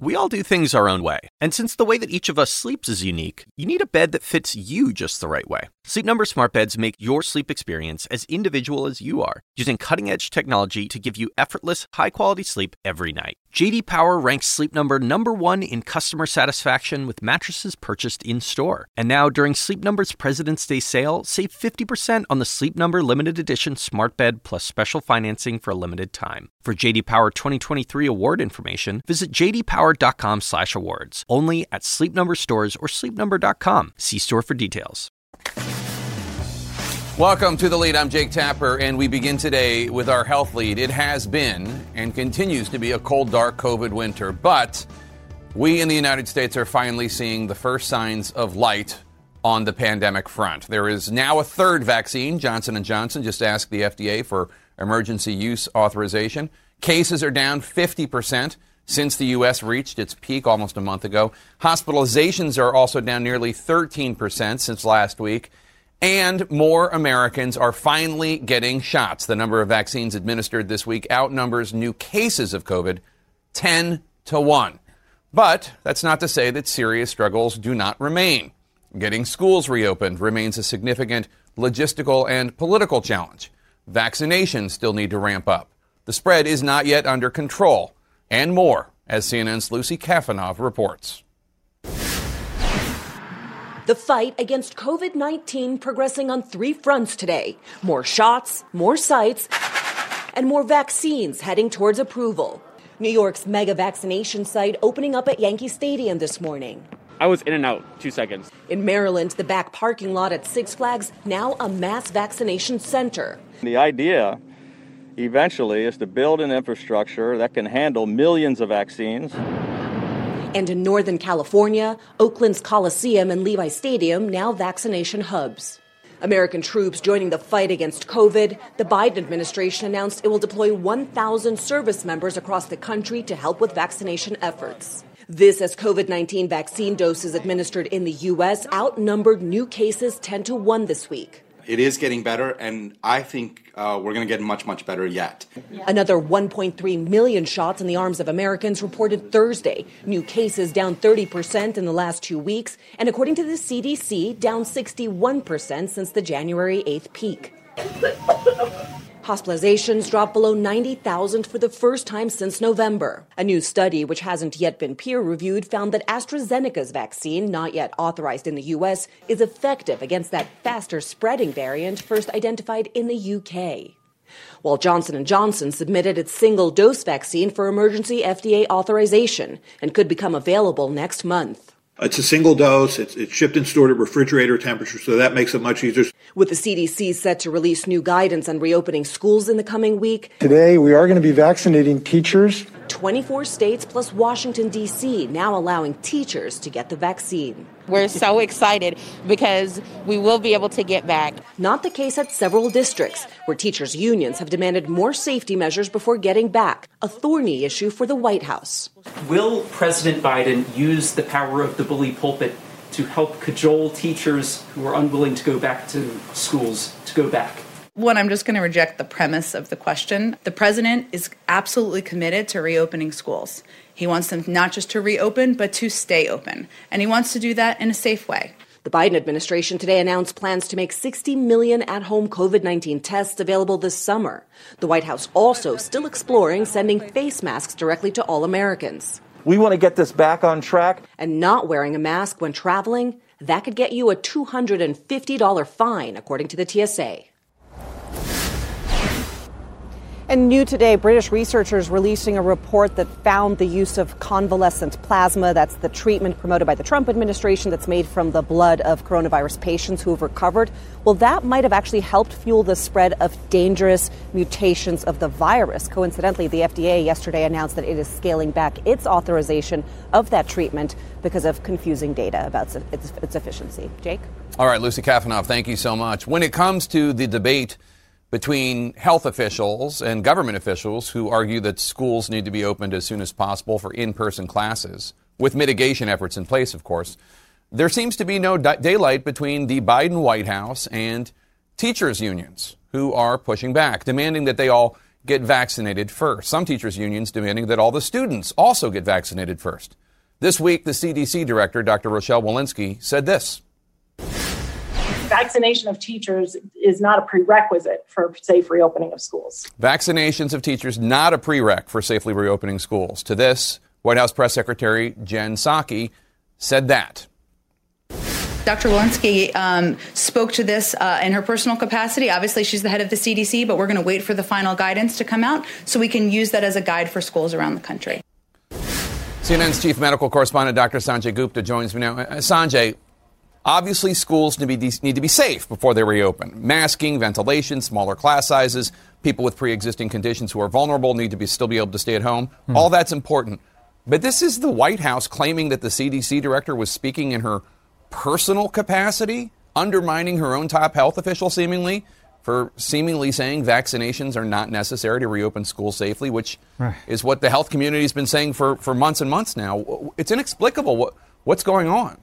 We all do things our own way, and since the way that each of us sleeps is unique, you need a bed that fits you just the right way. Sleep Number smart beds make your sleep experience as individual as you are, using cutting-edge technology to give you effortless, high-quality sleep every night. JD Power ranks Sleep Number number 1 in customer satisfaction with mattresses purchased in-store. And now during Sleep Number's President's Day sale, save 50% on the Sleep Number limited edition smart bed plus special financing for a limited time. For JD Power 2023 award information, visit jdpower.com/awards. Only at Sleep Number stores or sleepnumber.com. See store for details. Welcome to the lead. I'm Jake Tapper, and we begin today with our health lead. It has been and continues to be a cold, dark COVID winter, but we in the United States are finally seeing the first signs of light on the pandemic front. There is now a third vaccine. Johnson & Johnson just asked the FDA for emergency use authorization. Cases are down 50% since the U.S. reached its peak almost a month ago. Hospitalizations are also down nearly 13% since last week. And more Americans are finally getting shots. The number of vaccines administered this week outnumbers new cases of COVID 10 to 1. But that's not to say that serious struggles do not remain. Getting schools reopened remains a significant logistical and political challenge. Vaccinations still need to ramp up. The spread is not yet under control. And more, as CNN's Lucy Kafanov reports. The fight against COVID 19 progressing on three fronts today more shots, more sites, and more vaccines heading towards approval. New York's mega vaccination site opening up at Yankee Stadium this morning. I was in and out two seconds. In Maryland, the back parking lot at Six Flags now a mass vaccination center. The idea eventually is to build an infrastructure that can handle millions of vaccines. And in Northern California, Oakland's Coliseum and Levi Stadium now vaccination hubs. American troops joining the fight against COVID, the Biden administration announced it will deploy 1,000 service members across the country to help with vaccination efforts. This as COVID 19 vaccine doses administered in the U.S. outnumbered new cases 10 to 1 this week. It is getting better, and I think uh, we're going to get much, much better yet. Another 1.3 million shots in the arms of Americans reported Thursday. New cases down 30% in the last two weeks, and according to the CDC, down 61% since the January 8th peak. Hospitalizations dropped below 90,000 for the first time since November. A new study, which hasn't yet been peer reviewed, found that AstraZeneca's vaccine, not yet authorized in the U.S., is effective against that faster spreading variant first identified in the UK. While Johnson & Johnson submitted its single-dose vaccine for emergency FDA authorization and could become available next month. It's a single dose. It's, it's, shipped and stored at refrigerator temperature, so that makes it much easier. With the CDC set to release new guidance on reopening schools in the coming week, today we are going to be vaccinating teachers. 24 states plus Washington, D.C. now allowing teachers to get the vaccine. We're so excited because we will be able to get back. Not the case at several districts, where teachers' unions have demanded more safety measures before getting back, a thorny issue for the White House. Will President Biden use the power of the bully pulpit to help cajole teachers who are unwilling to go back to schools to go back? One, I'm just going to reject the premise of the question. The president is absolutely committed to reopening schools. He wants them not just to reopen, but to stay open. And he wants to do that in a safe way. The Biden administration today announced plans to make 60 million at home COVID 19 tests available this summer. The White House also still exploring sending face masks directly to all Americans. We want to get this back on track. And not wearing a mask when traveling, that could get you a $250 fine, according to the TSA. And new today, British researchers releasing a report that found the use of convalescent plasma, that's the treatment promoted by the Trump administration that's made from the blood of coronavirus patients who have recovered. Well, that might have actually helped fuel the spread of dangerous mutations of the virus. Coincidentally, the FDA yesterday announced that it is scaling back its authorization of that treatment because of confusing data about its, its efficiency. Jake? All right, Lucy Kafanov, thank you so much. When it comes to the debate, between health officials and government officials who argue that schools need to be opened as soon as possible for in person classes, with mitigation efforts in place, of course. There seems to be no daylight between the Biden White House and teachers' unions who are pushing back, demanding that they all get vaccinated first. Some teachers' unions demanding that all the students also get vaccinated first. This week, the CDC director, Dr. Rochelle Walensky, said this vaccination of teachers is not a prerequisite for safe reopening of schools. Vaccinations of teachers not a prereq for safely reopening schools. To this, White House Press Secretary Jen Psaki said that. Dr. Walensky um, spoke to this uh, in her personal capacity. Obviously, she's the head of the CDC, but we're going to wait for the final guidance to come out so we can use that as a guide for schools around the country. CNN's chief medical correspondent, Dr. Sanjay Gupta, joins me now. Uh, Sanjay, Obviously, schools need to, be, need to be safe before they reopen. Masking, ventilation, smaller class sizes, people with pre existing conditions who are vulnerable need to be, still be able to stay at home. Hmm. All that's important. But this is the White House claiming that the CDC director was speaking in her personal capacity, undermining her own top health official, seemingly, for seemingly saying vaccinations are not necessary to reopen schools safely, which right. is what the health community has been saying for, for months and months now. It's inexplicable. What, what's going on?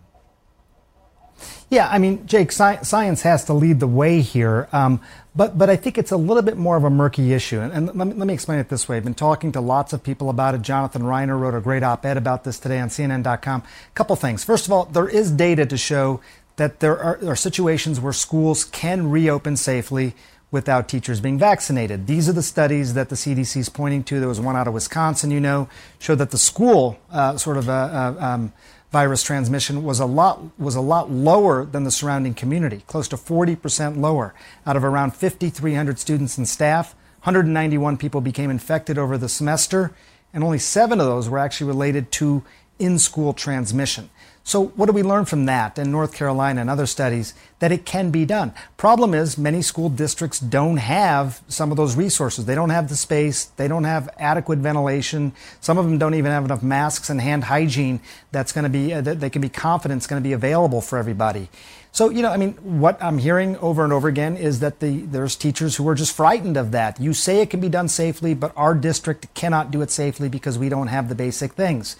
Yeah, I mean, Jake, sci- science has to lead the way here. Um, but, but I think it's a little bit more of a murky issue. And, and let, me, let me explain it this way. I've been talking to lots of people about it. Jonathan Reiner wrote a great op ed about this today on CNN.com. A couple things. First of all, there is data to show that there are, are situations where schools can reopen safely without teachers being vaccinated. These are the studies that the CDC is pointing to. There was one out of Wisconsin, you know, showed that the school uh, sort of uh, uh, um, virus transmission was a lot was a lot lower than the surrounding community, close to 40% lower. Out of around 5,300 students and staff, 191 people became infected over the semester, and only seven of those were actually related to in-school transmission. So, what do we learn from that in North Carolina and other studies? That it can be done. Problem is, many school districts don't have some of those resources. They don't have the space, they don't have adequate ventilation. Some of them don't even have enough masks and hand hygiene that's going to be, uh, that they can be confident is going to be available for everybody. So, you know, I mean, what I'm hearing over and over again is that the, there's teachers who are just frightened of that. You say it can be done safely, but our district cannot do it safely because we don't have the basic things.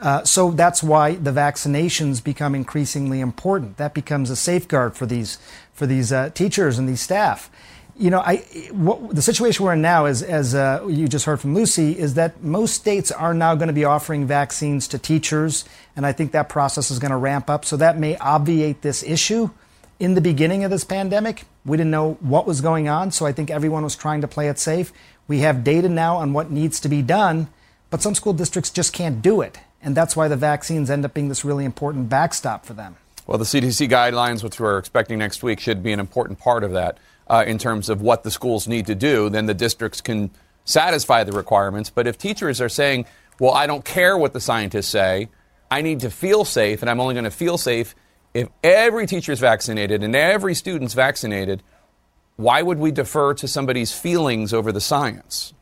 Uh, so that's why the vaccinations become increasingly important. That becomes a safeguard for these for these uh, teachers and these staff. You know, I, what, the situation we're in now is, as uh, you just heard from Lucy, is that most states are now going to be offering vaccines to teachers, and I think that process is going to ramp up. So that may obviate this issue. In the beginning of this pandemic, we didn't know what was going on, so I think everyone was trying to play it safe. We have data now on what needs to be done, but some school districts just can't do it. And that's why the vaccines end up being this really important backstop for them. Well, the CDC guidelines, which we're expecting next week, should be an important part of that uh, in terms of what the schools need to do. Then the districts can satisfy the requirements. But if teachers are saying, well, I don't care what the scientists say, I need to feel safe, and I'm only going to feel safe if every teacher is vaccinated and every student's vaccinated, why would we defer to somebody's feelings over the science?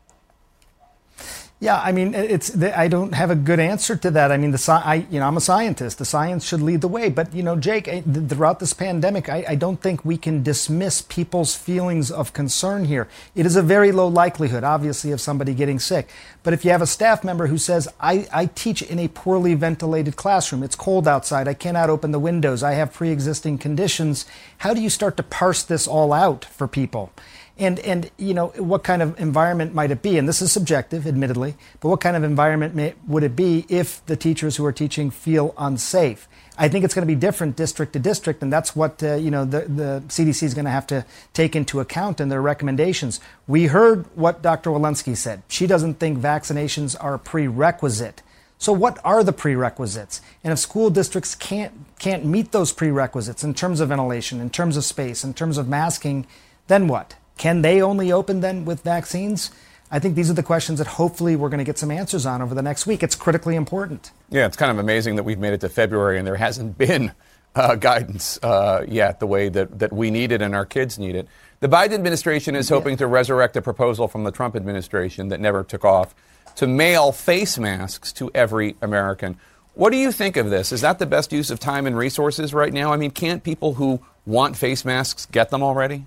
Yeah, I mean, it's I don't have a good answer to that. I mean, the I you know I'm a scientist. The science should lead the way. But you know, Jake, throughout this pandemic, I, I don't think we can dismiss people's feelings of concern here. It is a very low likelihood, obviously, of somebody getting sick. But if you have a staff member who says, I, I teach in a poorly ventilated classroom, it's cold outside, I cannot open the windows, I have pre-existing conditions, how do you start to parse this all out for people? And, and you know, what kind of environment might it be? And this is subjective, admittedly, but what kind of environment may, would it be if the teachers who are teaching feel unsafe? I think it's going to be different district to district, and that's what uh, you know the, the CDC is going to have to take into account in their recommendations. We heard what Dr. Walensky said. She doesn't think vaccinations are a prerequisite. So what are the prerequisites? And if school districts can't can't meet those prerequisites in terms of ventilation, in terms of space, in terms of masking, then what? Can they only open then with vaccines? I think these are the questions that hopefully we're going to get some answers on over the next week. It's critically important. Yeah, it's kind of amazing that we've made it to February and there hasn't been uh, guidance uh, yet the way that, that we need it and our kids need it. The Biden administration is hoping to resurrect a proposal from the Trump administration that never took off to mail face masks to every American. What do you think of this? Is that the best use of time and resources right now? I mean, can't people who want face masks get them already?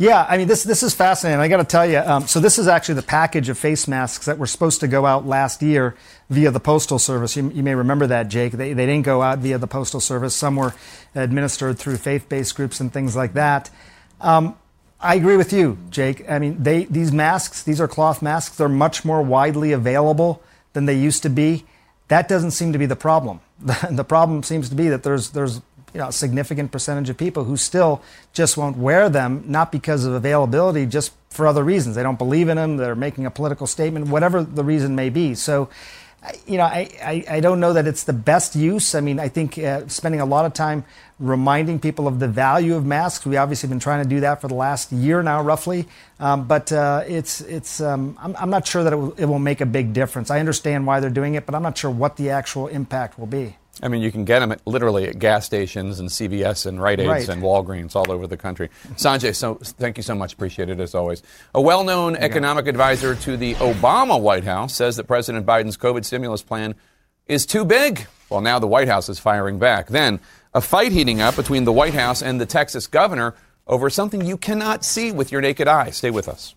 Yeah, I mean this this is fascinating. I got to tell you. Um, so this is actually the package of face masks that were supposed to go out last year via the postal service. You, you may remember that, Jake. They they didn't go out via the postal service. Some were administered through faith-based groups and things like that. Um, I agree with you, Jake. I mean, they these masks, these are cloth masks. They're much more widely available than they used to be. That doesn't seem to be the problem. the problem seems to be that there's there's you know, a significant percentage of people who still just won't wear them, not because of availability, just for other reasons. They don't believe in them, they're making a political statement, whatever the reason may be. So, you know, I, I, I don't know that it's the best use. I mean, I think uh, spending a lot of time reminding people of the value of masks. We obviously been trying to do that for the last year now, roughly. Um, but uh, it's it's um, I'm, I'm not sure that it will, it will make a big difference. I understand why they're doing it, but I'm not sure what the actual impact will be. I mean, you can get them at, literally at gas stations and CVS and Rite Aids Right. and Walgreens all over the country. Sanjay, so thank you so much. Appreciate it as always. A well-known economic advisor to the Obama White House says that President Biden's COVID stimulus plan is too big. Well, now the White House is firing back. Then a fight heating up between the White House and the Texas governor over something you cannot see with your naked eye. Stay with us.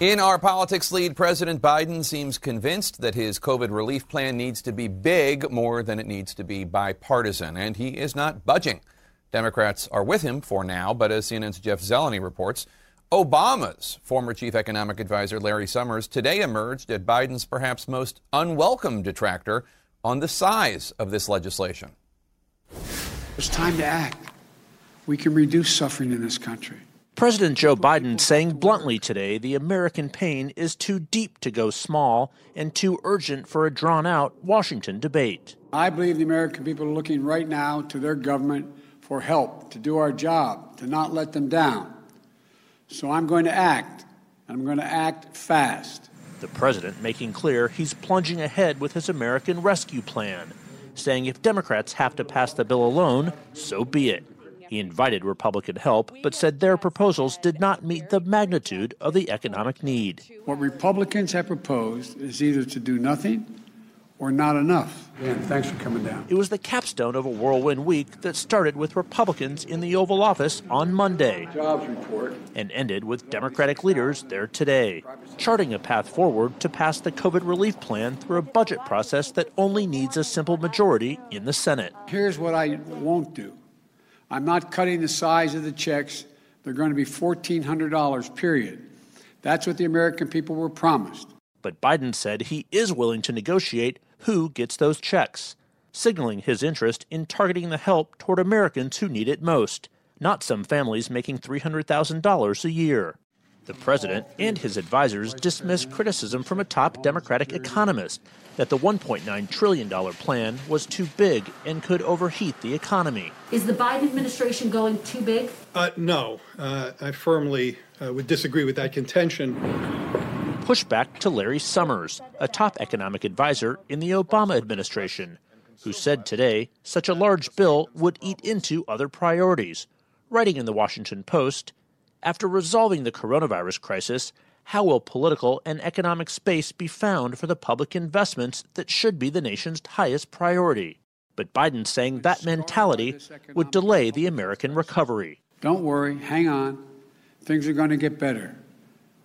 In our politics lead, President Biden seems convinced that his COVID relief plan needs to be big more than it needs to be bipartisan, and he is not budging. Democrats are with him for now, but as CNN's Jeff Zeleny reports, Obama's former chief economic advisor Larry Summers today emerged as Biden's perhaps most unwelcome detractor on the size of this legislation. It's time to act. We can reduce suffering in this country. President Joe Biden saying bluntly today the American pain is too deep to go small and too urgent for a drawn out Washington debate. I believe the American people are looking right now to their government for help to do our job, to not let them down. So I'm going to act, and I'm going to act fast. The president making clear he's plunging ahead with his American Rescue Plan, saying if Democrats have to pass the bill alone, so be it. He invited Republican help, but said their proposals did not meet the magnitude of the economic need. What Republicans have proposed is either to do nothing or not enough. And thanks for coming down. It was the capstone of a whirlwind week that started with Republicans in the Oval Office on Monday Jobs report. and ended with Democratic leaders there today, charting a path forward to pass the COVID relief plan through a budget process that only needs a simple majority in the Senate. Here's what I won't do I'm not cutting the size of the checks. They're going to be $1,400, period. That's what the American people were promised. But Biden said he is willing to negotiate who gets those checks, signaling his interest in targeting the help toward Americans who need it most, not some families making $300,000 a year. The president and his advisors dismissed criticism from a top Democratic economist that the $1.9 trillion plan was too big and could overheat the economy. Is the Biden administration going too big? Uh, no, uh, I firmly uh, would disagree with that contention. Pushback to Larry Summers, a top economic advisor in the Obama administration, who said today such a large bill would eat into other priorities, writing in the Washington Post After resolving the coronavirus crisis, how will political and economic space be found for the public investments that should be the nation's highest priority? But Biden saying that mentality would delay the American recovery. Don't worry, hang on. Things are going to get better.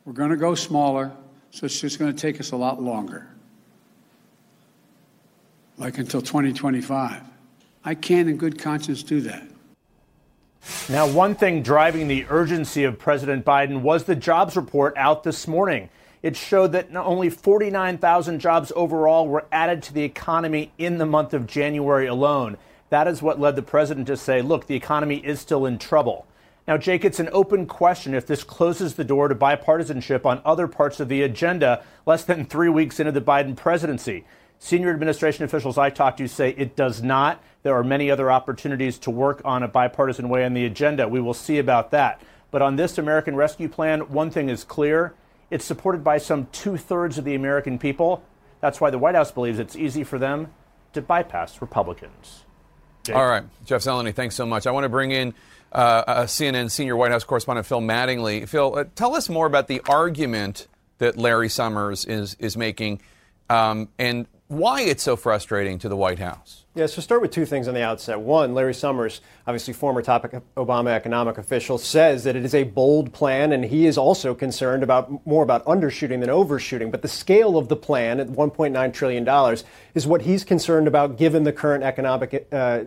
We're going to go smaller, so it's just going to take us a lot longer. Like until 2025. I can't, in good conscience, do that. Now, one thing driving the urgency of President Biden was the jobs report out this morning. It showed that only 49,000 jobs overall were added to the economy in the month of January alone. That is what led the president to say, look, the economy is still in trouble. Now, Jake, it's an open question if this closes the door to bipartisanship on other parts of the agenda less than three weeks into the Biden presidency. Senior administration officials I talked to say it does not. There are many other opportunities to work on a bipartisan way on the agenda. We will see about that. But on this American Rescue Plan, one thing is clear it's supported by some two thirds of the American people. That's why the White House believes it's easy for them to bypass Republicans. Jake? All right, Jeff Zeleny, thanks so much. I want to bring in uh, CNN senior White House correspondent Phil Mattingly. Phil, uh, tell us more about the argument that Larry Summers is is making, um, and why it's so frustrating to the White House. Yeah, so start with two things on the outset. One, Larry Summers, obviously former top Obama economic official, says that it is a bold plan, and he is also concerned about more about undershooting than overshooting. But the scale of the plan at 1.9 trillion dollars is what he's concerned about, given the current economic uh,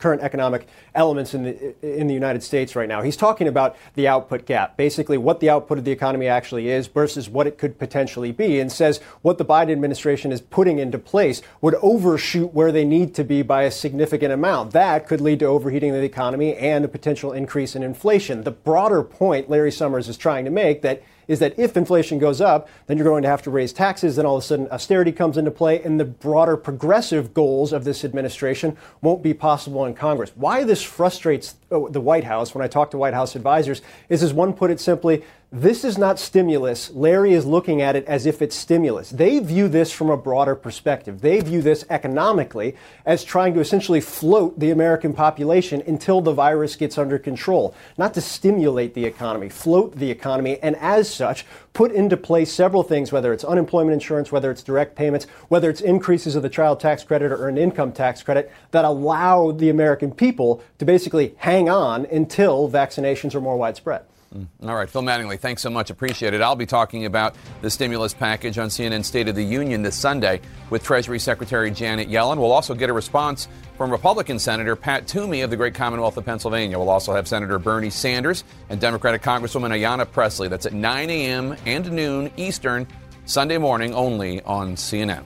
current economic elements in the in the United States right now. He's talking about the output gap, basically what the output of the economy actually is versus what it could potentially be, and says what the Biden administration is putting into place would overshoot where they need to be by a significant amount. That could lead to overheating of the economy and a potential increase in inflation. The broader point Larry Summers is trying to make that is that if inflation goes up, then you're going to have to raise taxes. Then all of a sudden, austerity comes into play, and the broader progressive goals of this administration won't be possible in Congress. Why this frustrates the White House when I talk to White House advisors is, as one put it simply, this is not stimulus. Larry is looking at it as if it's stimulus. They view this from a broader perspective. They view this economically as trying to essentially float the American population until the virus gets under control, not to stimulate the economy, float the economy, and as such, put into place several things, whether it's unemployment insurance, whether it's direct payments, whether it's increases of the child tax credit or an income tax credit that allow the American people to basically hang on until vaccinations are more widespread. Mm. All right, Phil Mattingly, thanks so much. Appreciate it. I'll be talking about the stimulus package on CNN State of the Union this Sunday with Treasury Secretary Janet Yellen. We'll also get a response from Republican Senator Pat Toomey of the great Commonwealth of Pennsylvania. We'll also have Senator Bernie Sanders and Democratic Congresswoman Ayanna Pressley. That's at 9 a.m. and noon Eastern, Sunday morning only on CNN.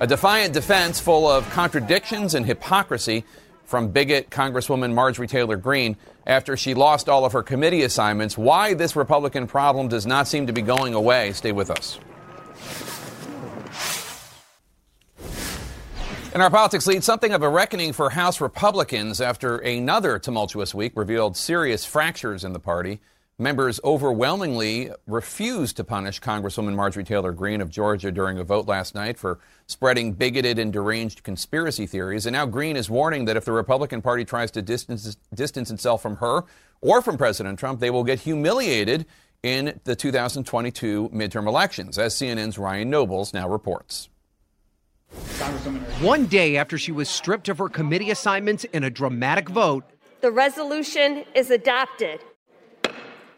A defiant defense full of contradictions and hypocrisy from bigot Congresswoman Marjorie Taylor Greene after she lost all of her committee assignments. Why this Republican problem does not seem to be going away. Stay with us. In our politics lead, something of a reckoning for House Republicans after another tumultuous week revealed serious fractures in the party. Members overwhelmingly refused to punish Congresswoman Marjorie Taylor Greene of Georgia during a vote last night for spreading bigoted and deranged conspiracy theories. And now Greene is warning that if the Republican Party tries to distance, distance itself from her or from President Trump, they will get humiliated in the 2022 midterm elections, as CNN's Ryan Nobles now reports. One day after she was stripped of her committee assignments in a dramatic vote, the resolution is adopted.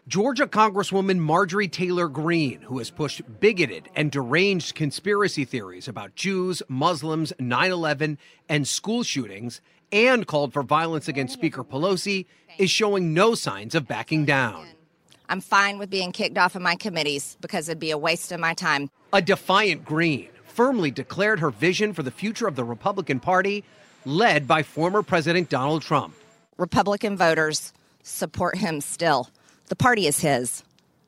Georgia Congresswoman Marjorie Taylor Greene, who has pushed bigoted and deranged conspiracy theories about Jews, Muslims, 9 11, and school shootings, and called for violence against Speaker Pelosi, is showing no signs of backing down. I'm fine with being kicked off of my committees because it'd be a waste of my time. A defiant Greene firmly declared her vision for the future of the Republican Party, led by former President Donald Trump. Republican voters support him still. The party is his.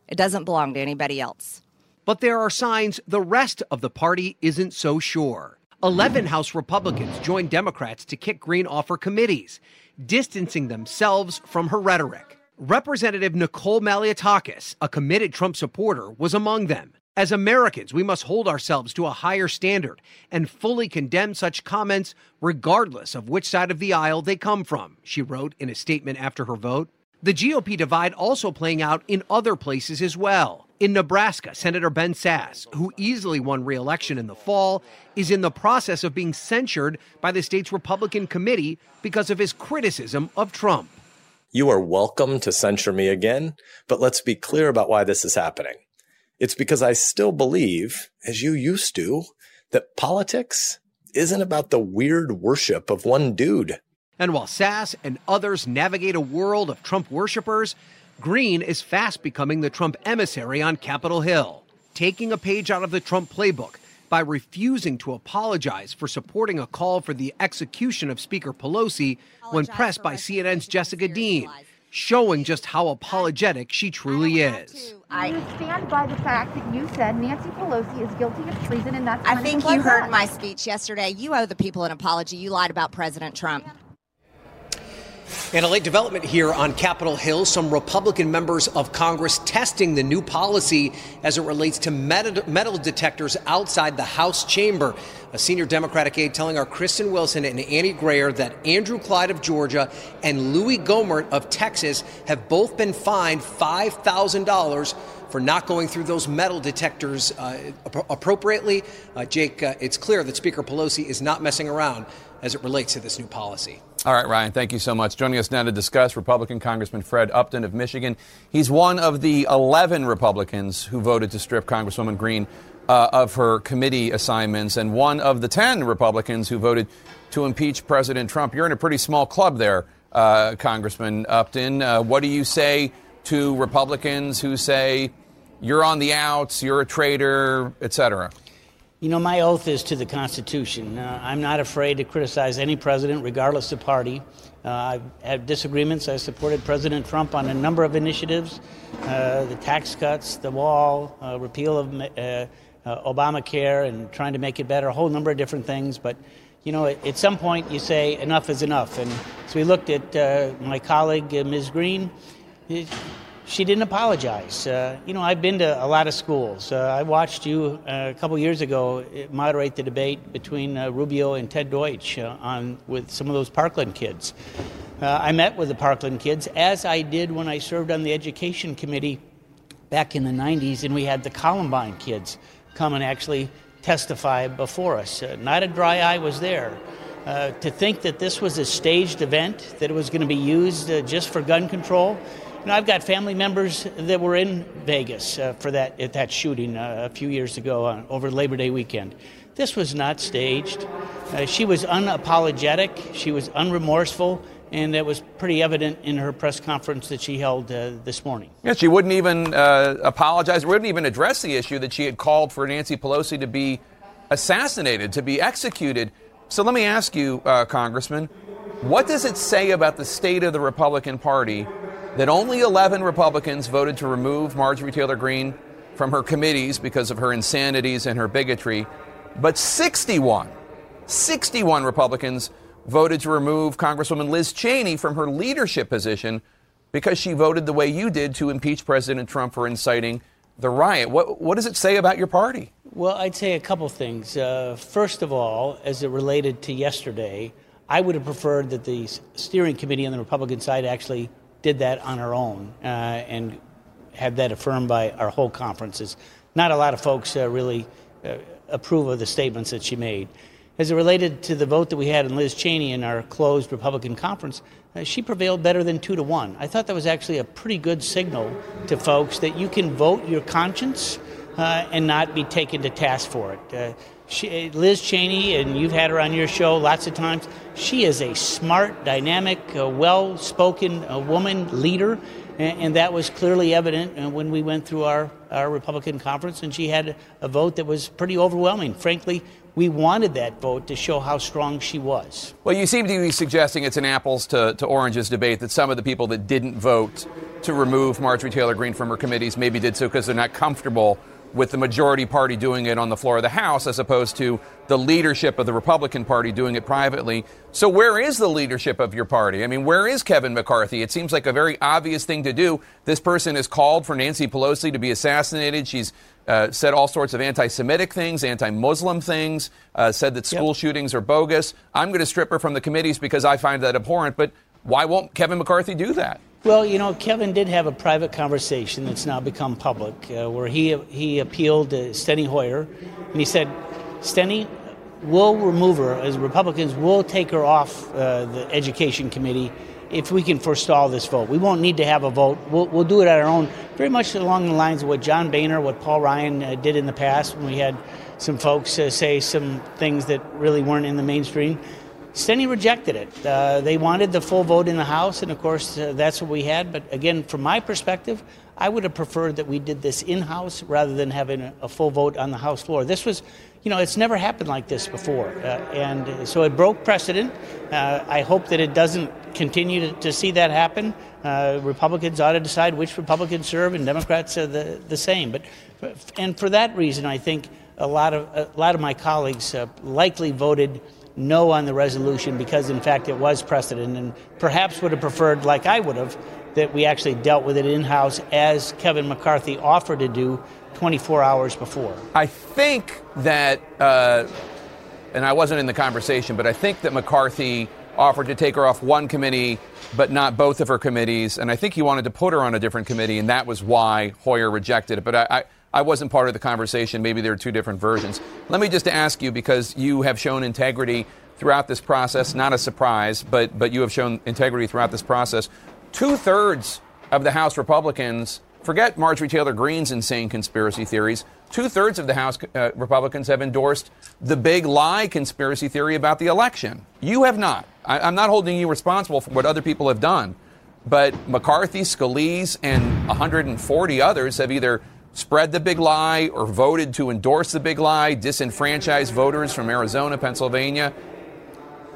It doesn't belong to anybody else. But there are signs the rest of the party isn't so sure. 11 House Republicans joined Democrats to kick Greene off her committees, distancing themselves from her rhetoric. Representative Nicole Malliotakis, a committed Trump supporter, was among them. As Americans, we must hold ourselves to a higher standard and fully condemn such comments regardless of which side of the aisle they come from, she wrote in a statement after her vote. The GOP divide also playing out in other places as well. In Nebraska, Senator Ben Sasse, who easily won re election in the fall, is in the process of being censured by the state's Republican committee because of his criticism of Trump. You are welcome to censure me again, but let's be clear about why this is happening. It's because I still believe, as you used to, that politics isn't about the weird worship of one dude. And while Sasse and others navigate a world of Trump worshippers, Greene is fast becoming the Trump emissary on Capitol Hill, taking a page out of the Trump playbook by refusing to apologize for supporting a call for the execution of Speaker Pelosi when pressed by CNN's Jessica Dean. showing just how apologetic she truly is. I stand by the fact that you said Nancy Pelosi is guilty of treason, and that's. I think you heard my speech yesterday. You owe the people an apology. You lied about President Trump. And a late development here on Capitol Hill. Some Republican members of Congress testing the new policy as it relates to metal detectors outside the House chamber. A senior Democratic aide telling our Kristin Wilson and Annie Grayer that Andrew Clyde of Georgia and Louis Gohmert of Texas have both been fined $5,000 for not going through those metal detectors uh, appropriately. Uh, Jake, uh, it's clear that Speaker Pelosi is not messing around as it relates to this new policy. All right, Ryan, thank you so much. Joining us now to discuss Republican Congressman Fred Upton of Michigan. He's one of the 11 Republicans who voted to strip Congresswoman Greene uh, of her committee assignments, and one of the 10 Republicans who voted to impeach President Trump. You're in a pretty small club there, uh, Congressman Upton. Uh, what do you say to Republicans who say you're on the outs, you're a traitor, et cetera? You know, my oath is to the Constitution. Uh, I'm not afraid to criticize any president, regardless of party. Uh, I've had disagreements. I supported President Trump on a number of initiatives uh, the tax cuts, the wall, uh, repeal of uh, uh, Obamacare, and trying to make it better, a whole number of different things. But, you know, at, at some point you say enough is enough. And so we looked at my colleague, Ms. Greene. It, she didn't apologize. Uh, you know, I've been to a lot of schools. Uh, I watched you uh, a couple years ago moderate the debate between uh, Rubio and Ted Deutch uh, on with some of those Parkland kids. Uh, I met with the Parkland kids, as I did when I served on the education committee back in the 90s, and we had the Columbine kids come and actually testify before us. not a dry eye was there. to think that this was a staged event, that it was going to be used just for gun control, you know, I've got family members that were in Vegas uh, for that at that shooting uh, a few years ago on, over Labor Day weekend. This was not staged. Uh, she was unapologetic. She was unremorseful. And that was pretty evident in her press conference that she held uh, this morning. Yeah, she wouldn't even uh, apologize, wouldn't even address the issue that she had called for Nancy Pelosi to be assassinated, to be executed. So let me ask you, uh, Congressman, what does it say about the state of the Republican Party that only 11 Republicans voted to remove Marjorie Taylor Greene from her committees because of her insanities and her bigotry, but 61, 61 Republicans voted to remove Congresswoman Liz Cheney from her leadership position because she voted the way you did to impeach President Trump for inciting the riot. What, what does it say about your party? Well, I'd say a couple things. Uh, first of all, as it related to yesterday, I would have preferred that the steering committee on the Republican side actually did that on our own uh, and had that affirmed by our whole conferences. Not a lot of folks uh, really uh, approve of the statements that she made. As it related to the vote that we had in Liz Cheney in our closed Republican conference, uh, she prevailed better than two to one. I thought that was actually a pretty good signal to folks that you can vote your conscience uh, and not be taken to task for it. Uh, she, Liz Cheney, and you've had her on your show lots of times, she is a smart, dynamic, uh, well spoken uh, woman leader. And, and, that was clearly evident uh, when we went through our, our Republican conference, and she had a vote that was pretty overwhelming. Frankly, we wanted that vote to show how strong she was. Well, you seem to be suggesting it's an apples to, to oranges debate that some of the people that didn't vote to remove Marjorie Taylor Greene from her committees maybe did so because they're not comfortable with the majority party doing it on the floor of the House as opposed to the leadership of the Republican Party doing it privately. So, where is the leadership of your party? I mean, where is Kevin McCarthy? It seems like a very obvious thing to do. This person has called for Nancy Pelosi to be assassinated. She's uh, said all sorts of anti Semitic things, anti Muslim things, uh, said that school yep. shootings are bogus. I'm going to strip her from the committees because I find that abhorrent. But why won't Kevin McCarthy do that? Well, you know, Kevin did have a private conversation that's now become public, uh, where he he appealed to Steny Hoyer, and he said, "Steny, we'll remove her as Republicans. We'll take her off uh, the Education Committee if we can forestall this vote. We won't need to have a vote. We'll, we'll do it at our own, very much along the lines of what John Boehner, what Paul Ryan uh, did in the past when we had some folks uh, say some things that really weren't in the mainstream." Steny rejected it. Uh, they wanted the full vote in the House, and of course, uh, that's what we had. But again, from my perspective, I would have preferred that we did this in house rather than having a, full vote on the House floor. This was, you know, it's never happened like this before. Uh, and so it broke precedent. Uh, I hope that it doesn't continue to, to see that happen. Uh, Republicans ought to decide which Republicans serve, and Democrats are the, the same. But, and for that reason, I think a lot of, a lot of my colleagues uh, likely voted no on the resolution because, in fact, it was precedent and perhaps would have preferred, like I would have, that we actually dealt with it in house as Kevin McCarthy offered to do 24 hours before. I think that, uh, and I wasn't in the conversation, but I think that McCarthy offered to take her off one committee, but not both of her committees. And I think he wanted to put her on a different committee, and that was why Hoyer rejected it. But I, I, I wasn't part of the conversation. Maybe there are two different versions. Let me just ask you, because you have shown integrity throughout this process, not a surprise, but, but you have shown integrity throughout this process. Two thirds of the House Republicans, forget Marjorie Taylor Greene's insane conspiracy theories, two thirds of the House uh, Republicans have endorsed the big lie conspiracy theory about the election. You have not. I, I'm not holding you responsible for what other people have done. But McCarthy, Scalise, and 140 others have either spread the big lie or voted to endorse the big lie, disenfranchise voters from Arizona, Pennsylvania.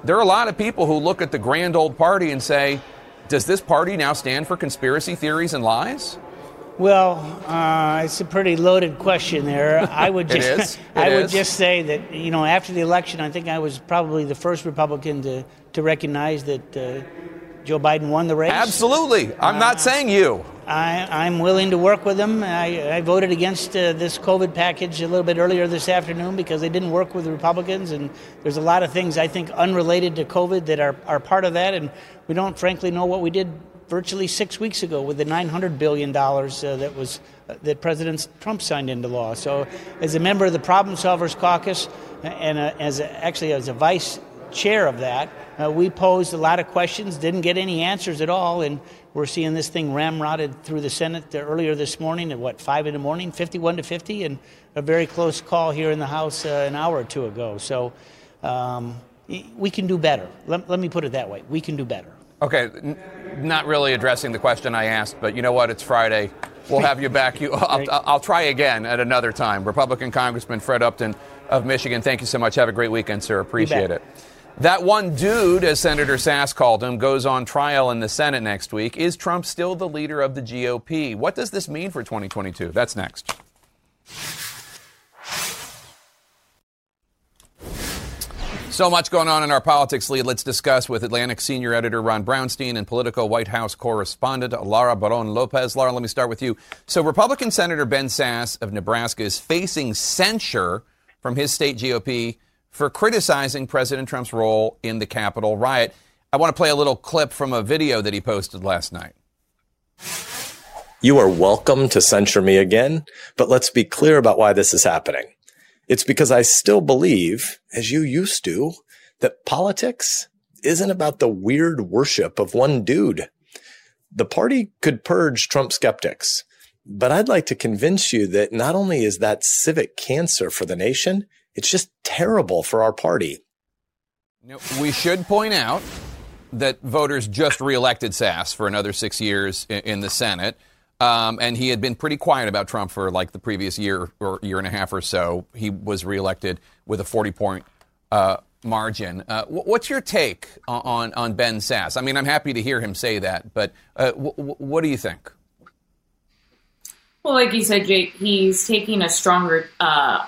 There are a lot of people who look at the grand old party and say, does this party now stand for conspiracy theories and lies? Well, uh, it's a pretty loaded question there. I would just, I would is. just say that you know after the election, I think I was probably the first Republican to to recognize that uh, Joe Biden won the race. Absolutely, I'm not saying you. I, I'm willing to work with them. I, I voted against uh, this COVID package a little bit earlier this afternoon because they didn't work with the Republicans, and there's a lot of things I think unrelated to COVID that are, are part of that, and we don't frankly know what we did virtually six weeks ago with the 900 billion dollars uh, that was uh, that President Trump signed into law. So, as a member of the Problem Solvers Caucus, and as a, actually as a vice chair of that, uh, we posed a lot of questions, didn't get any answers at all, and we're seeing this thing ramrodded through the Senate earlier this morning at what five in the morning, 51 to 50, and a very close call here in the House uh, an hour or two ago. So um, we can do better. Let, let me put it that way: we can do better. Okay, n- not really addressing the question I asked, but you know what? It's Friday. We'll have you back. You, I'll, I'll try again at another time. Republican Congressman Fred Upton of Michigan. Thank you so much. Have a great weekend, sir. Appreciate it. That one dude, as Senator Sasse called him, goes on trial in the Senate next week. Is Trump still the leader of the GOP? What does this mean for 2022? That's next. So much going on in our politics lead. Let's discuss with Atlantic senior editor Ron Brownstein and Politico White House correspondent Lara Baron Lopez. Laura, let me start with you. So, Republican Senator Ben Sasse of Nebraska is facing censure from his state GOP for criticizing President Trump's role in the Capitol riot. I want to play a little clip from a video that he posted last night. You are welcome to censure me again, but let's be clear about why this is happening. It's because I still believe, as you used to, that politics isn't about the weird worship of one dude. The party could purge Trump skeptics, but I'd like to convince you that not only is that civic cancer for the nation, it's just terrible for our party. We should point out that voters just reelected Sasse for another six years in the Senate. Um, and he had been pretty quiet about Trump for like the previous year or year and a half or so. He was reelected with a 40 point uh, margin. Uh, what's your take on, on Ben Sasse? I mean, I'm happy to hear him say that, but uh, w- w- what do you think? Well, like you said, Jake, he's taking a stronger uh,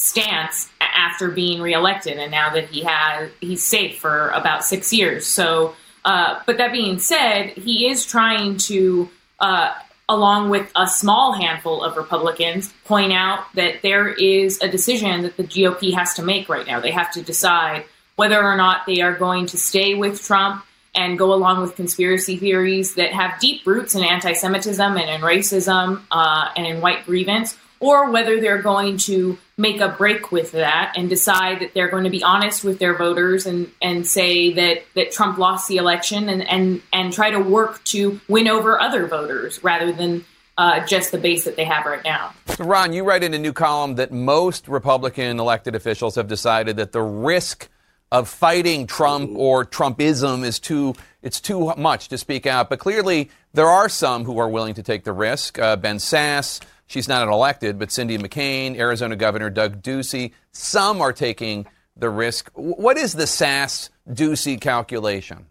stance after being reelected, and now that he has he's safe for about six years. So, uh, but that being said, he is trying to uh, along with a small handful of Republicans, point out that there is a decision that the GOP has to make right now. They have to decide whether or not they are going to stay with Trump and go along with conspiracy theories that have deep roots in anti Semitism and in racism uh, and in white grievance, or whether they're going to make a break with that and decide that they're going to be honest with their voters and, and say that, that Trump lost the election and, and, and try to work to win over other voters rather than uh, just the base that they have right now. Ron, you write in a new column that most Republican elected officials have decided that the risk of fighting Trump or Trumpism is too it's too much to speak out. But clearly, there are some who are willing to take the risk. Uh, ben Sasse, she's not elected, but Cindy McCain, Arizona Governor Doug Ducey, some are taking the risk. What is the Sasse Ducey calculation?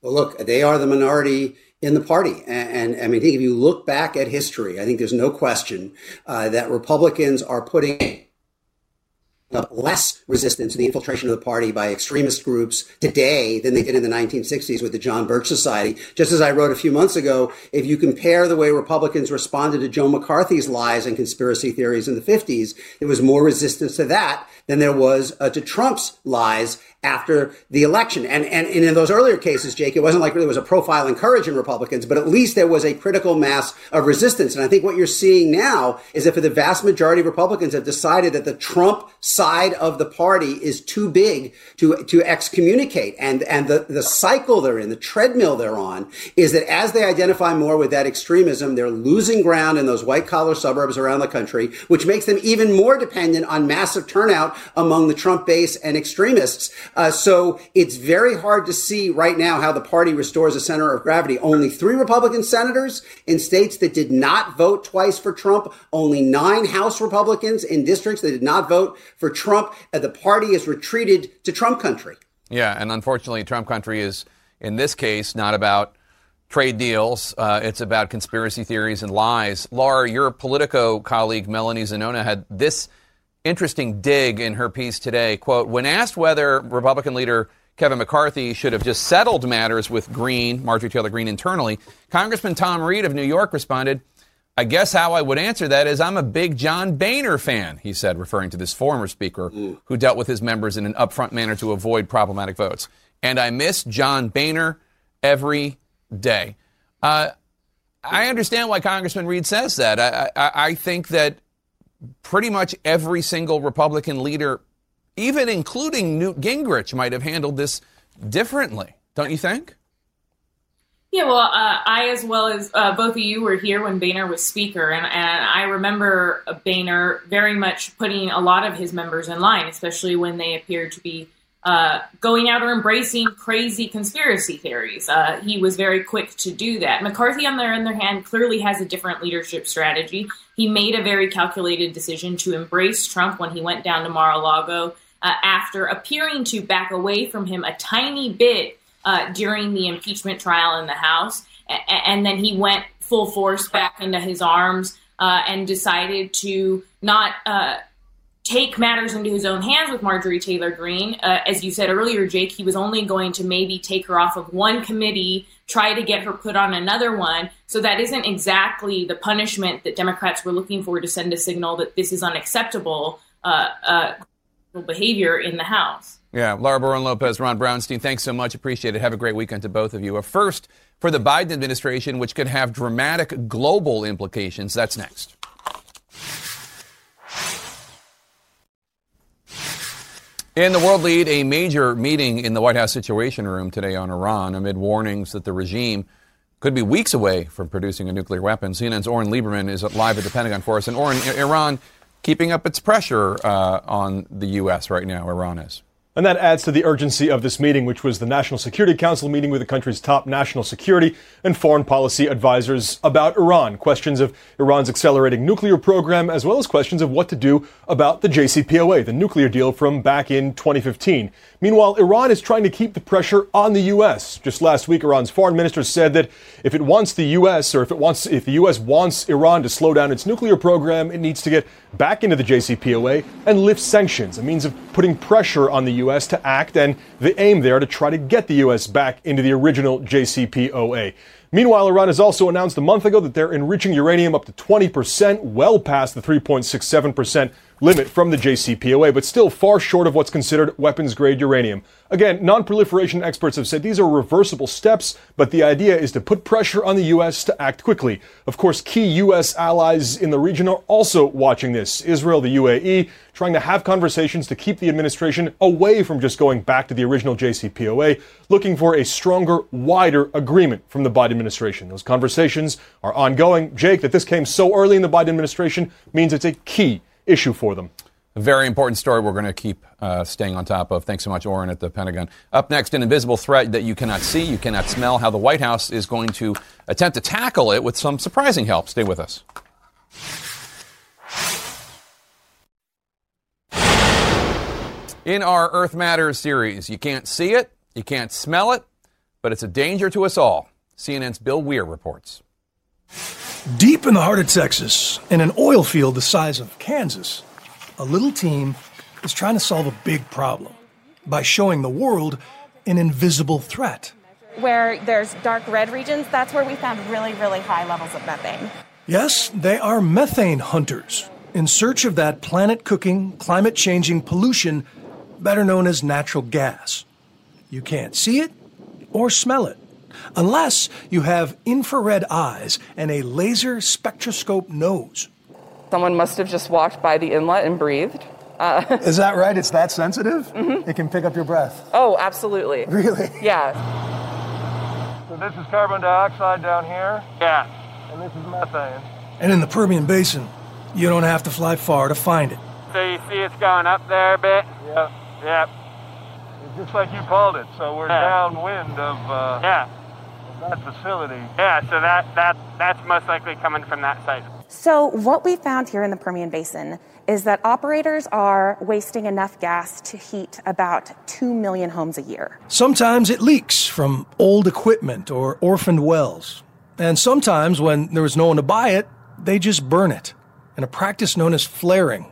Well, look, they are the minority in the party. And, and, I mean, if you look back at history, I think there's no question uh, that Republicans are putting up less resistance to the infiltration of the party by extremist groups today than they did in the 1960s with the John Birch Society. Just as I wrote a few months ago, if you compare the way Republicans responded to Joe McCarthy's lies and conspiracy theories in the 50s, there was more resistance to that than there was uh, to Trump's lies after the election. And, and, and in those earlier cases, Jake, it wasn't like there was a profile encouraging Republicans, but at least there was a critical mass of resistance. And I think what you're seeing now is that for the vast majority of Republicans have decided that the Trump side of the party is too big to, to excommunicate. And, and the, the cycle they're in, the treadmill they're on, is that as they identify more with that extremism, they're losing ground in those white collar suburbs around the country, which makes them even more dependent on massive turnout among the Trump base and extremists. Uh, so it's very hard to see right now how the party restores a center of gravity. Only three Republican senators in states that did not vote twice for Trump. Only nine House Republicans in districts that did not vote for Trump. Uh, the party has retreated to Trump country. Yeah, and unfortunately, Trump country is, in this case, not about trade deals. Uh, it's about conspiracy theories and lies. Laura, your Politico colleague Melanie Zanona had this interesting dig in her piece today. Quote, when asked whether Republican leader Kevin McCarthy should have just settled matters with Greene, Marjorie Taylor Greene internally, Congressman Tom Reed of New York responded, I guess how I would answer that is I'm a big John Boehner fan, he said, referring to this former speaker who dealt with his members in an upfront manner to avoid problematic votes. And I miss John Boehner every day. Uh, I understand why Congressman Reed says that. I, I, I think that pretty much every single Republican leader, even including Newt Gingrich, might have handled this differently. Don't you think? Yeah, well, uh, I as well as uh, both of you were here when Boehner was speaker, and, and I remember Boehner very much putting a lot of his members in line, especially when they appeared to be uh, going out or embracing crazy conspiracy theories. Uh, he was very quick to do that. McCarthy, on the other hand, clearly has a different leadership strategy. He made a very calculated decision to embrace Trump when he went down to Mar a Lago uh, after appearing to back away from him a tiny bit uh, during the impeachment trial in the House. A- and then he went full force back into his arms uh, and decided to not take matters into his own hands with Marjorie Taylor Greene. Uh, as you said earlier, Jake, he was only going to maybe take her off of one committee, try to get her put on another one. So that isn't exactly the punishment that Democrats were looking for to send a signal that this is unacceptable uh, uh, behavior in the House. Yeah, Laura Barron Lopez, Ron Brownstein, thanks so much. Appreciate it. Have a great weekend to both of you. A first for the Biden administration, which could have dramatic global implications. That's next. In the world lead, a major meeting in the White House Situation Room today on Iran amid warnings that the regime could be weeks away from producing a nuclear weapon. CNN's Oren Liebermann is live at the Pentagon for us. And Oren, Iran keeping up its pressure uh, on the U.S. right now, Iran is. And that adds to the urgency of this meeting, which was the National Security Council meeting with the country's top national security and foreign policy advisors about Iran. Questions of Iran's accelerating nuclear program, as well as questions of what to do about the JCPOA, the nuclear deal from back in 2015. Meanwhile, Iran is trying to keep the pressure on the U.S. Just last week, Iran's foreign minister said that if it wants the U.S. or if it wants, if the U.S. wants Iran to slow down its nuclear program, it needs to get back into the JCPOA and lift sanctions, a means of putting pressure on the U.S. To act, and the aim there to try to get the U.S. back into the original JCPOA. Meanwhile, Iran has also announced a month ago that they're enriching uranium up to 20%, well past the 3.67% limit from the JCPOA, but still far short of what's considered weapons grade uranium. Again, non-proliferation experts have said these are reversible steps, but the idea is to put pressure on the U.S. to act quickly. Of course, key U.S. allies in the region are also watching this. Israel, the UAE, trying to have conversations to keep the administration away from just going back to the original JCPOA, looking for a stronger, wider agreement from the Biden administration. Those conversations are ongoing. Jake, that this came so early in the Biden administration means it's a key issue for them. A very important story we're going to keep uh, staying on top of. Thanks so much, Oren, at the Pentagon. Up next, an invisible threat that you cannot see, you cannot smell, how the White House is going to attempt to tackle it with some surprising help. Stay with us. In our Earth Matters series, you can't see it, you can't smell it, but it's a danger to us all. CNN's Bill Weir reports. Deep in the heart of Texas, in an oil field the size of Kansas, a little team is trying to solve a big problem by showing the world an invisible threat. Where there's dark red regions, that's where we found really, really high levels of methane. Yes, they are methane hunters in search of that planet cooking, climate changing pollution better known as natural gas. You can't see it or smell it unless you have infrared eyes and a laser spectroscope nose. Someone must have just walked by the inlet and breathed. Uh, Is that right? It's that sensitive? Mm-hmm. It can pick up your breath. Oh, absolutely. Really? Yeah. So this is carbon dioxide down here? Yeah. And this is methane. And in the Permian Basin, you don't have to fly far to find it. So you see it's going up there a bit? Yeah. Yep. It's just like you called it. So we're Yeah. downwind of, uh, Yeah. Of that facility. Yeah, so that, that that's most likely coming from that site. So, what we found here in the Permian Basin is that operators are wasting enough gas to heat about 2 million homes a year. Sometimes it leaks from old equipment or orphaned wells. And sometimes, when there was no one to buy it, they just burn it in a practice known as flaring.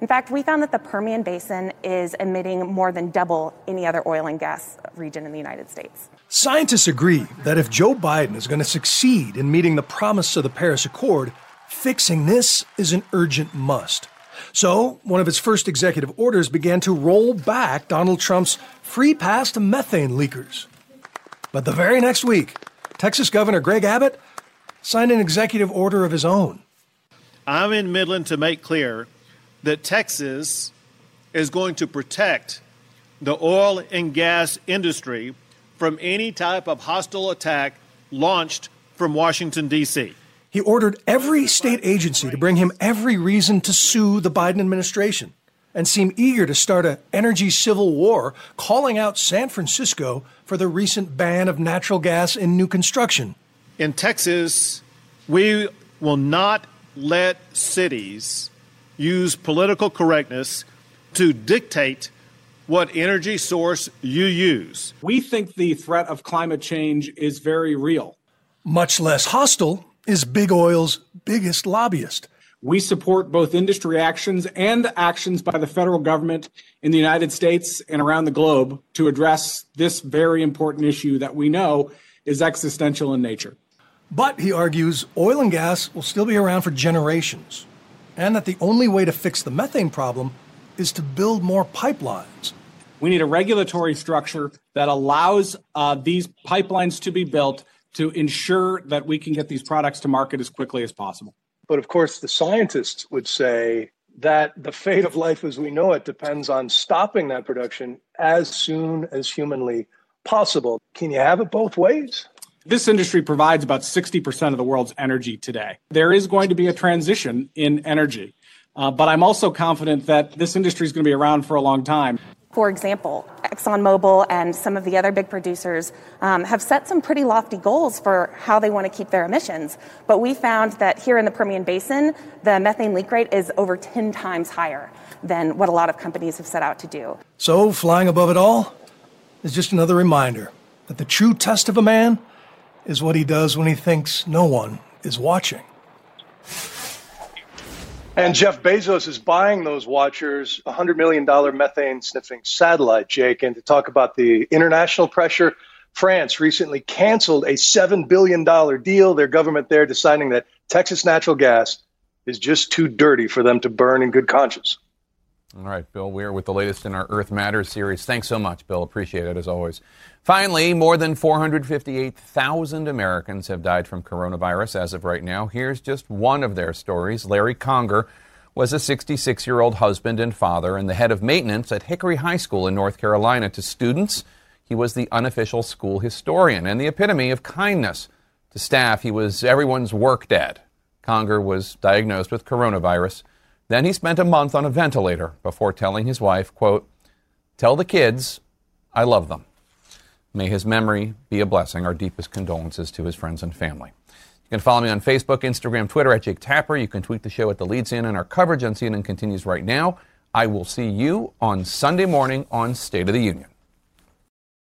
In fact, we found that the Permian Basin is emitting more than double any other oil and gas region in the United States. Scientists agree that if Joe Biden is going to succeed in meeting the promise of the Paris Accord, fixing this is an urgent must. So, one of his first executive orders began to roll back Donald Trump's free pass to methane leakers. But the very next week, Texas Governor Greg Abbott signed an executive order of his own. I'm in Midland to make clear that Texas is going to protect the oil and gas industry from any type of hostile attack launched from Washington, D.C. He ordered every state agency to bring him every reason to sue the Biden administration and seemed eager to start an energy civil war, calling out San Francisco for the recent ban of natural gas in new construction. In Texas, we will not let cities use political correctness to dictate what energy source you use. We think the threat of climate change is very real. Much less hostile is Big Oil's biggest lobbyist. We support both industry actions and actions by the federal government in the United States and around the globe to address this very important issue that we know is existential in nature. But he argues oil and gas will still be around for generations, and that the only way to fix the methane problem is to build more pipelines. We need a regulatory structure that allows uh, these pipelines to be built to ensure that we can get these products to market as quickly as possible. But of course, the scientists would say that the fate of life as we know it depends on stopping that production as soon as humanly possible. Can you have it both ways? This industry provides about 60% of the world's energy today. There is going to be a transition in energy, uh, but I'm also confident that this industry is going to be around for a long time. For example, ExxonMobil and some of the other big producers um, have set some pretty lofty goals for how they want to keep their emissions. But we found that here in the Permian Basin, the methane leak rate is over 10 times higher than what a lot of companies have set out to do. So, flying above it all is just another reminder that the true test of a man is what he does when he thinks no one is watching. And Jeff Bezos is buying those watchers a $100 million methane sniffing satellite, Jake. And to talk about the international pressure, France recently canceled a $7 billion deal. Their government there deciding that Texas natural gas is just too dirty for them to burn in good conscience. All right, Bill Weir with the latest in our Earth Matters series. Thanks so much, Bill. Appreciate it as always. Finally, more than 458,000 Americans have died from coronavirus as of right now. Here's just one of their stories. Larry Conger was a 66 year old husband and father and the head of maintenance at Hickory High School in North Carolina. To students, he was the unofficial school historian and the epitome of kindness. To staff, he was everyone's work dad. Conger was diagnosed with coronavirus Then he spent a month on a ventilator before telling his wife, quote, Tell the kids I love them. May his memory be a blessing. Our deepest condolences to his friends and family. You can follow me on Facebook, Instagram, Twitter at Jake Tapper. You can tweet the show at the lead CNN. Our coverage on CNN continues right now. I will see you on Sunday morning on State of the Union.